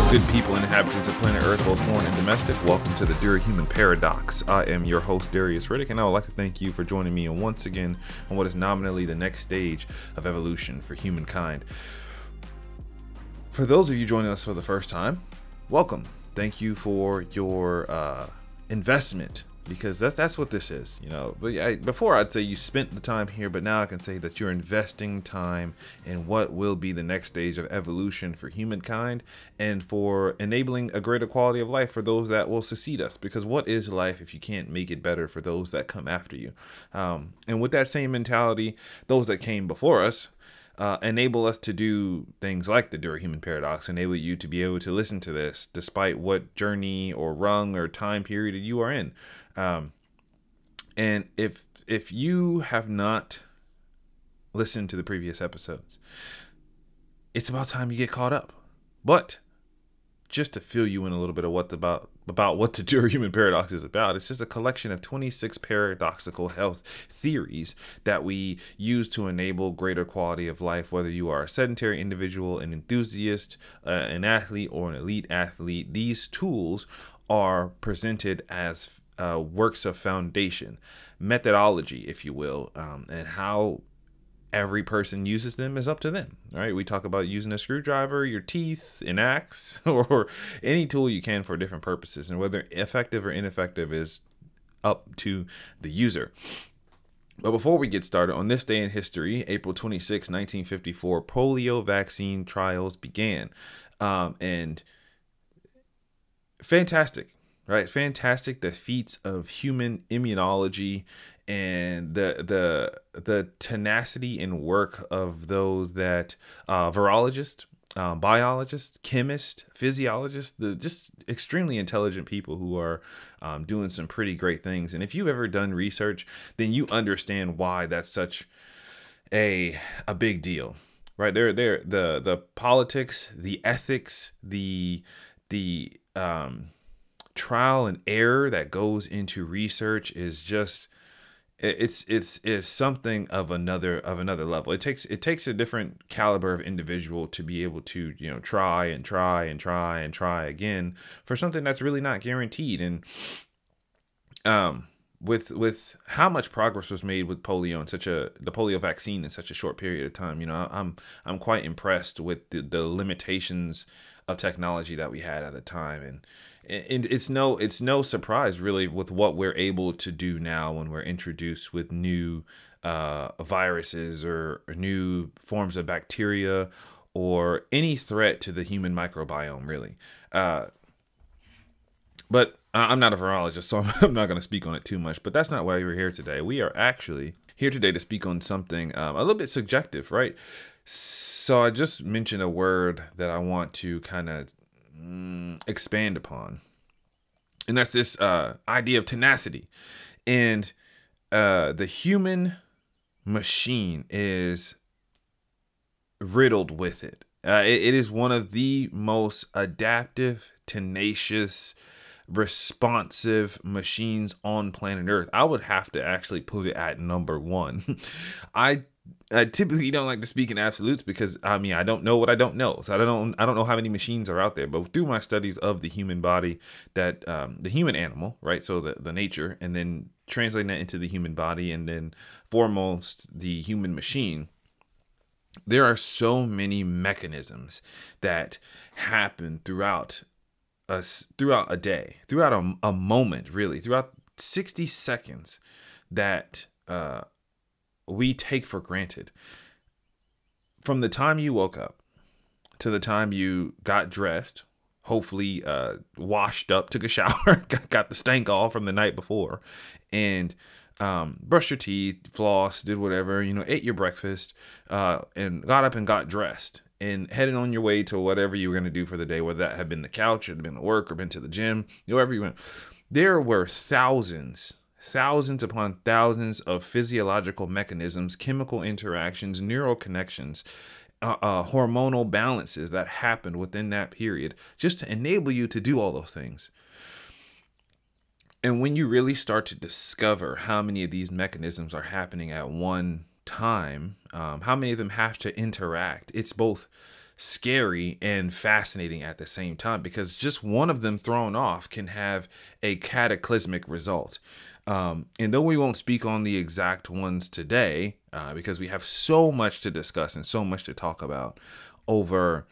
good people, inhabitants of planet Earth, both foreign and domestic, welcome to the Dura Human Paradox. I am your host, Darius Riddick, and I would like to thank you for joining me once again on what is nominally the next stage of evolution for humankind. For those of you joining us for the first time, welcome. Thank you for your uh, investment because that's that's what this is, you know. But I, before I'd say you spent the time here, but now I can say that you're investing time in what will be the next stage of evolution for humankind and for enabling a greater quality of life for those that will succeed us. Because what is life if you can't make it better for those that come after you? Um, and with that same mentality, those that came before us uh, enable us to do things like the Dura Human Paradox, enable you to be able to listen to this despite what journey or rung or time period you are in. Um, and if if you have not listened to the previous episodes, it's about time you get caught up. But just to fill you in a little bit of what the, about about what the Dura Human Paradox is about, it's just a collection of 26 paradoxical health theories that we use to enable greater quality of life. Whether you are a sedentary individual, an enthusiast, uh, an athlete, or an elite athlete, these tools are presented as uh, works of foundation, methodology, if you will, um, and how every person uses them is up to them. Right, we talk about using a screwdriver, your teeth, an axe, or any tool you can for different purposes, and whether effective or ineffective is up to the user. But before we get started, on this day in history, April 26, 1954, polio vaccine trials began. Um, and fantastic right? Fantastic the feats of human immunology and the the the tenacity and work of those that uh, virologists, um, biologists, chemists, physiologists, the just extremely intelligent people who are um, doing some pretty great things. And if you've ever done research, then you understand why that's such a a big deal, right? There, there, the the politics, the ethics, the the um trial and error that goes into research is just it's it's it's something of another of another level. It takes it takes a different caliber of individual to be able to you know try and try and try and try again for something that's really not guaranteed. And um, with with how much progress was made with polio in such a the polio vaccine in such a short period of time, you know, I'm I'm quite impressed with the the limitations of technology that we had at the time and and it's no it's no surprise really with what we're able to do now when we're introduced with new uh, viruses or, new forms of bacteria or any threat to the human microbiome really uh, but I'm not a virologist, so I'm not going to speak on it too much. But that's not why we're here today. We are actually here today to speak on something um, a little bit subjective, right? So I just mentioned a word that I want to kind of mm, expand upon. And that's this uh, idea of tenacity. And uh, the human machine is riddled with it. Uh, it. It is one of the most adaptive, tenacious, responsive machines on planet Earth. I would have to actually put it at number one. I I typically don't like to speak in absolutes because I mean I don't know what I don't know, so I don't I don't know how many machines are out there. But through my studies of the human body, that um, the human animal, right, so the the nature, and then translating that into the human body, and then foremost the human machine. There are so many mechanisms that happen throughout us throughout a day, throughout a, a moment, really, throughout sixty seconds that. Uh, we take for granted. From the time you woke up to the time you got dressed, hopefully uh, washed up, took a shower, got the stank off from the night before, and um, brushed your teeth, floss, did whatever, you know, ate your breakfast, uh, and got up and got dressed and headed on your way to whatever you were going to do for the day, whether that had been the couch, it had been to work, or been to the gym, you know, wherever you went. There were thousands thousands upon thousands of physiological mechanisms, chemical interactions, neural connections, uh, uh, hormonal balances that happened within that period just to enable you to do all those things. And when you really start to discover how many of these mechanisms are happening at one time, um, how many of them have to interact, it's both scary and fascinating at the same time because just one of them thrown off can have a cataclysmic result. Um, and though we won't speak on the exact ones today, uh, because we have so much to discuss and so much to talk about over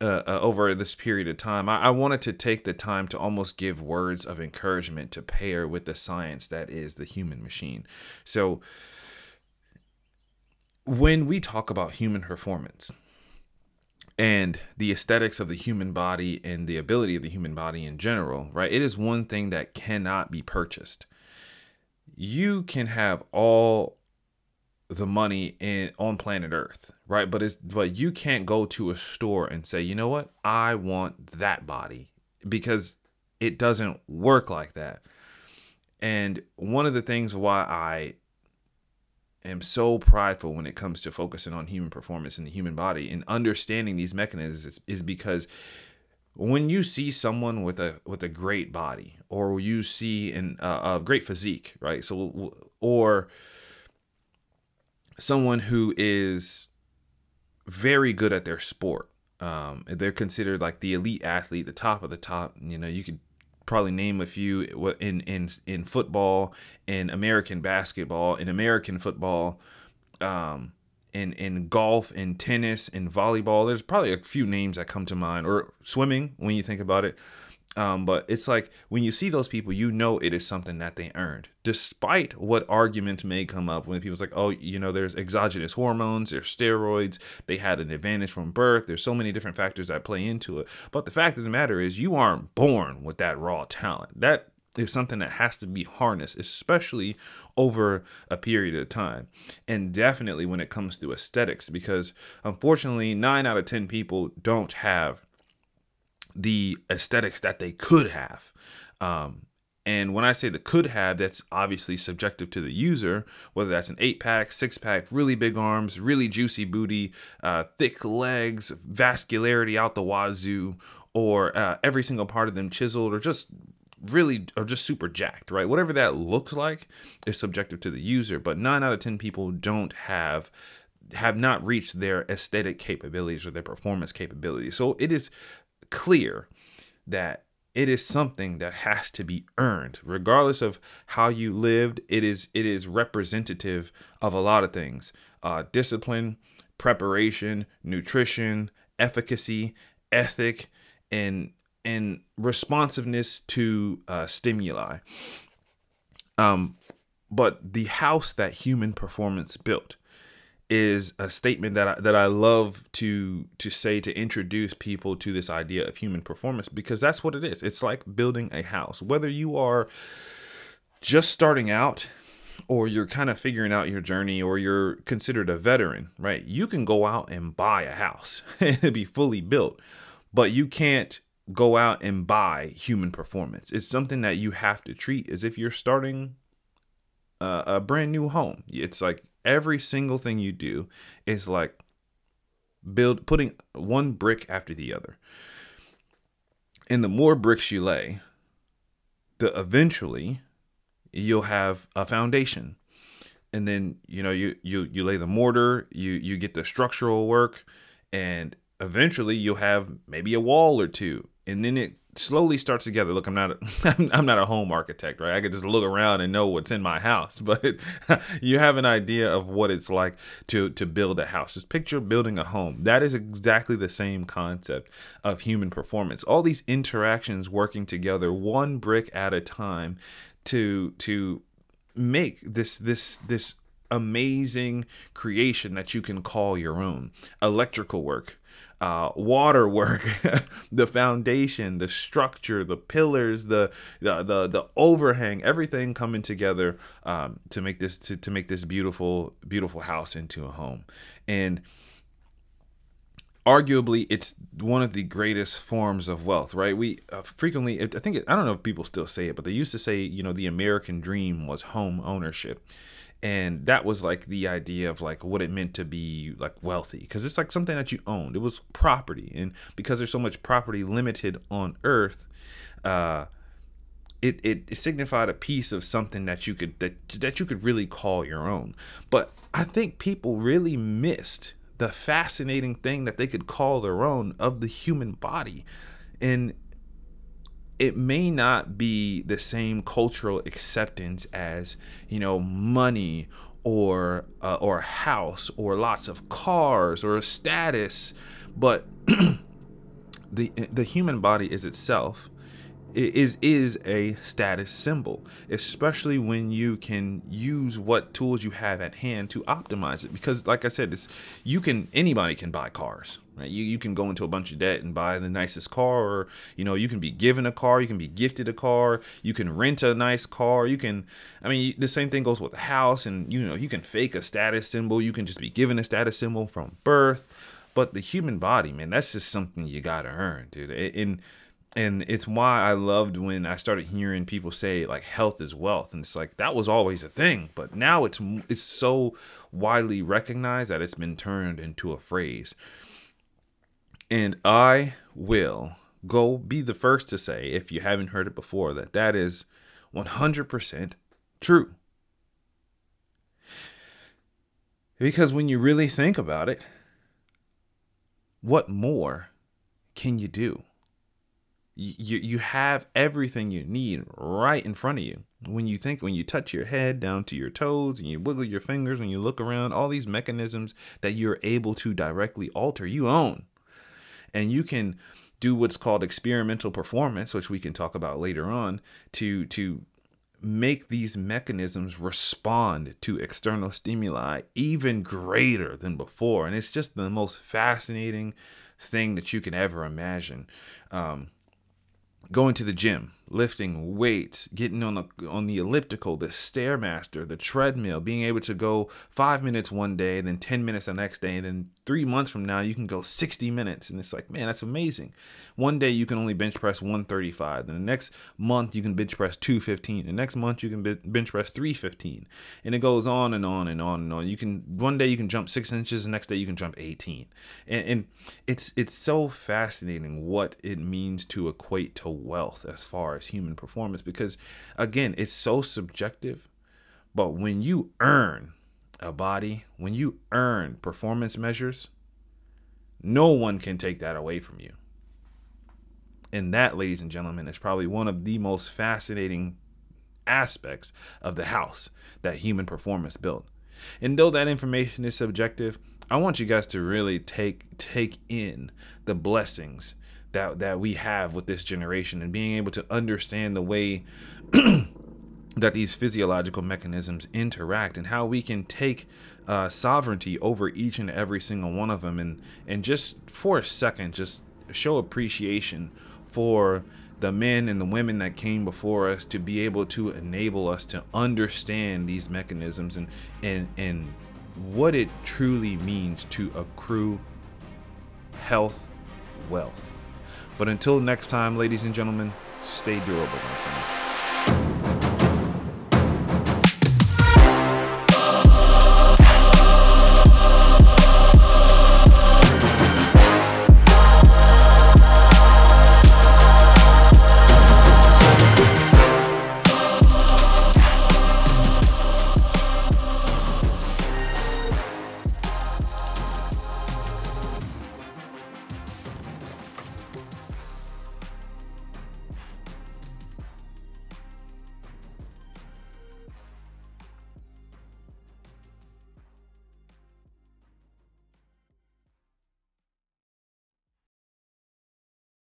uh, uh, over this period of time, I, I wanted to take the time to almost give words of encouragement to pair with the science that is the human machine. So, when we talk about human performance and the aesthetics of the human body and the ability of the human body in general, right, it is one thing that cannot be purchased. You can have all the money in on planet earth right but it's but you can't go to a store and say you know what? I want that body because it doesn't work like that. And one of the things why i am so prideful when it comes to focusing on human performance in the human body and understanding these mechanisms is, because when you see someone with a with a great body or you see an, uh, a great physique right? So or someone who is very good at their sport um, they're considered like the elite athlete the top of the top you know you could probably name a few in in in football in american basketball in american football um, in in golf, in tennis, in volleyball. There's probably a few names that come to mind, or swimming when you think about it. Um, but it's like when you see those people, you know it is something that they earned, despite what arguments may come up when people's like, oh, you know, there's exogenous hormones, there's steroids, they had an advantage from birth. There's so many different factors that play into it. But the fact of the matter is, you aren't born with that raw talent. That is something that has to be harnessed, especially over a period of time. And definitely when it comes to aesthetics, because unfortunately, nine out of 10 people don't have the aesthetics that they could have. Um, and when I say the could have, that's obviously subjective to the user, whether that's an eight pack, six pack, really big arms, really juicy booty, uh, thick legs, vascularity out the wazoo, or uh, every single part of them chiseled, or just really or just super jacked, right? Whatever that looks like is subjective to the user, but 9 out of 10 people don't have have not reached their aesthetic capabilities or their performance capabilities. So it is clear that it is something that has to be earned regardless of how you lived it is it is representative of a lot of things uh, discipline preparation nutrition efficacy ethic and and responsiveness to uh, stimuli. Um, but the house that human performance built is a statement that I, that I love to to say to introduce people to this idea of human performance because that's what it is. It's like building a house. Whether you are just starting out or you're kind of figuring out your journey or you're considered a veteran, right? You can go out and buy a house and be fully built, but you can't go out and buy human performance. It's something that you have to treat as if you're starting a, a brand new home. It's like every single thing you do is like build putting one brick after the other. And the more bricks you lay, the eventually you'll have a foundation. And then, you know, you you you lay the mortar, you you get the structural work and eventually you'll have maybe a wall or two and then it slowly starts together. Look, I'm not a, I'm not a home architect, right? I could just look around and know what's in my house, but you have an idea of what it's like to to build a house. Just picture building a home. That is exactly the same concept of human performance. All these interactions working together, one brick at a time, to to make this this this amazing creation that you can call your own. Electrical work, uh, water work, the foundation, the structure, the pillars, the the the, the overhang, everything coming together um, to make this to, to make this beautiful beautiful house into a home, and arguably it's one of the greatest forms of wealth right? We uh, frequently i think i don't know if people still say it but they used to say you know the american dream was home ownership and that was like the idea of like what it meant to be like wealthy because it's like something that you owned it was property and because there's so much property limited on earth uh it, it signified a piece of something that you could that that you could really call your own but i think people really missed the fascinating thing that they could call their own of the human body. And it may not be the same cultural acceptance as, you know, money or uh, or a house or lots of cars or a status, but the the human body is itself is is a status symbol especially when you can use what tools you have at hand to optimize it. Because like i said it's you can anybody can buy cars right? You, you can go into a bunch of debt and buy the nicest car or you know you can be given a car you can be gifted a car you can rent a nice car you can i mean the same thing goes with a house and you know you can fake a status symbol you can just be given a status symbol from birth. But the human body man that's just something you gotta earn dude. And and it's why I loved when I started hearing people say like health is wealth, and it's like that was always a thing, but now it's it's so widely recognized that it's been turned into a phrase. And I will go be the first to say, if you haven't heard it before, that that is 100% true. Because when you really think about it, what more can you do? You you have everything you need right in front of you. When you think when you touch your head down to your toes and you wiggle your fingers when you look around all these mechanisms that you're able to directly alter you own. And you can do what's called experimental performance which we can talk about later on to to make these mechanisms respond to external stimuli even greater than before. And it's just the most fascinating thing that you can ever imagine. Um, going to the gym, lifting weights, getting on the on the elliptical, the stairmaster, the treadmill, being able to go five minutes one day, then ten minutes the next day, and then three months from now you can go sixty minutes, and it's like, man, that's amazing. One day you can only bench press one thirty five, then the next month you can bench press two fifteen, the next month you can bench press three fifteen, and it goes on and on and on and on. You can one day you can jump six inches, the next day you can jump eighteen, and, and it's it's so fascinating what it means to equate to wealth as far as human performance because again it's so subjective but when you earn a body when you earn performance measures no one can take that away from you. And that ladies and gentlemen is probably one of the most fascinating aspects of the house that human performance built. And though that information is subjective i want you guys to really take take in the blessings that that we have with this generation and being able to understand the way that these physiological mechanisms interact and how we can take uh, sovereignty over each and every single one of them and and just for a second just show appreciation for the men and the women that came before us to be able to enable us to understand these mechanisms and and and what it truly means to accrue health wealth but until next time, ladies and gentlemen, stay durable, my friends.